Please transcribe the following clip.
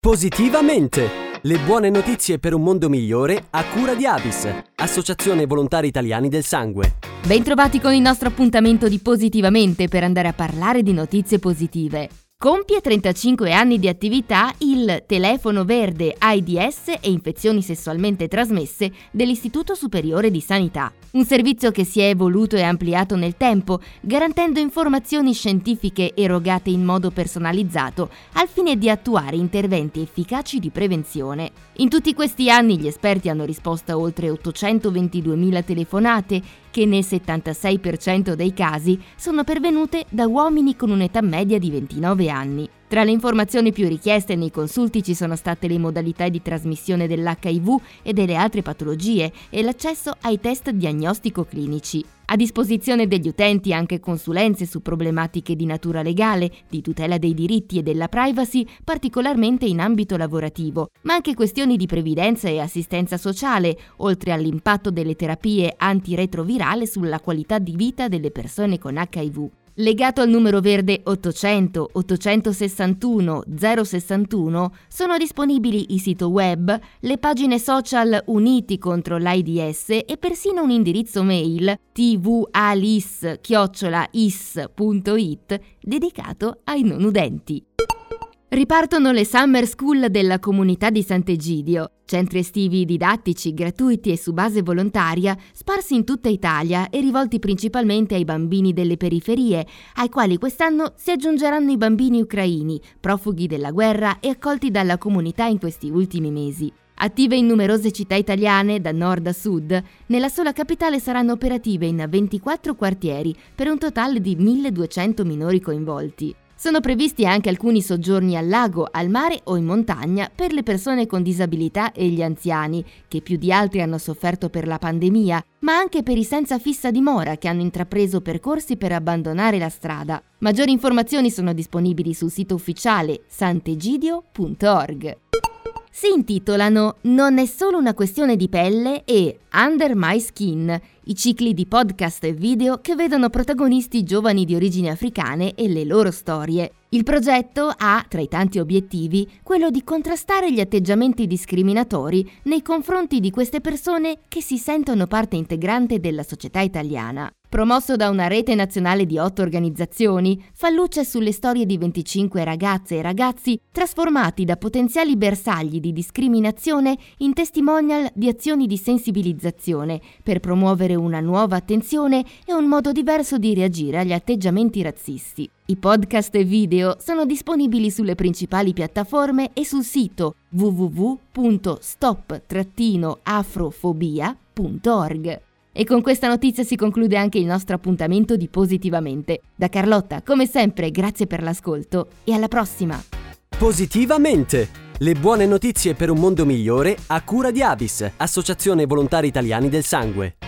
Positivamente! Le buone notizie per un mondo migliore a cura di Avis, Associazione Volontari Italiani del Sangue. Bentrovati con il nostro appuntamento di Positivamente per andare a parlare di notizie positive. Compie 35 anni di attività il telefono verde AIDS e infezioni sessualmente trasmesse dell'Istituto Superiore di Sanità. Un servizio che si è evoluto e ampliato nel tempo, garantendo informazioni scientifiche erogate in modo personalizzato al fine di attuare interventi efficaci di prevenzione. In tutti questi anni gli esperti hanno risposto a oltre 822.000 telefonate che nel 76% dei casi sono pervenute da uomini con un'età media di 29 anni. Tra le informazioni più richieste nei consulti ci sono state le modalità di trasmissione dell'HIV e delle altre patologie e l'accesso ai test diagnostico-clinici. A disposizione degli utenti anche consulenze su problematiche di natura legale, di tutela dei diritti e della privacy, particolarmente in ambito lavorativo, ma anche questioni di previdenza e assistenza sociale, oltre all'impatto delle terapie antiretrovirale sulla qualità di vita delle persone con HIV. Legato al numero verde 800 861 061 sono disponibili il sito web, le pagine social uniti contro l'AIDS e persino un indirizzo mail tvalis-is.it dedicato ai non udenti. Ripartono le Summer School della comunità di Sant'Egidio, centri estivi didattici, gratuiti e su base volontaria, sparsi in tutta Italia e rivolti principalmente ai bambini delle periferie, ai quali quest'anno si aggiungeranno i bambini ucraini, profughi della guerra e accolti dalla comunità in questi ultimi mesi. Attive in numerose città italiane, da nord a sud, nella sola capitale saranno operative in 24 quartieri, per un totale di 1200 minori coinvolti. Sono previsti anche alcuni soggiorni al lago, al mare o in montagna per le persone con disabilità e gli anziani, che più di altri hanno sofferto per la pandemia, ma anche per i senza fissa dimora che hanno intrapreso percorsi per abbandonare la strada. Maggiori informazioni sono disponibili sul sito ufficiale santegidio.org si intitolano Non è solo una questione di pelle e Under My Skin, i cicli di podcast e video che vedono protagonisti giovani di origini africane e le loro storie. Il progetto ha, tra i tanti obiettivi, quello di contrastare gli atteggiamenti discriminatori nei confronti di queste persone che si sentono parte integrante della società italiana. Promosso da una rete nazionale di otto organizzazioni, fa luce sulle storie di 25 ragazze e ragazzi trasformati da potenziali bersagli di discriminazione in testimonial di azioni di sensibilizzazione per promuovere una nuova attenzione e un modo diverso di reagire agli atteggiamenti razzisti. I podcast e video sono disponibili sulle principali piattaforme e sul sito www.stop-afrofobia.org. E con questa notizia si conclude anche il nostro appuntamento di Positivamente. Da Carlotta, come sempre, grazie per l'ascolto e alla prossima! Positivamente! Le buone notizie per un mondo migliore a cura di Avis, Associazione Volontari Italiani del Sangue.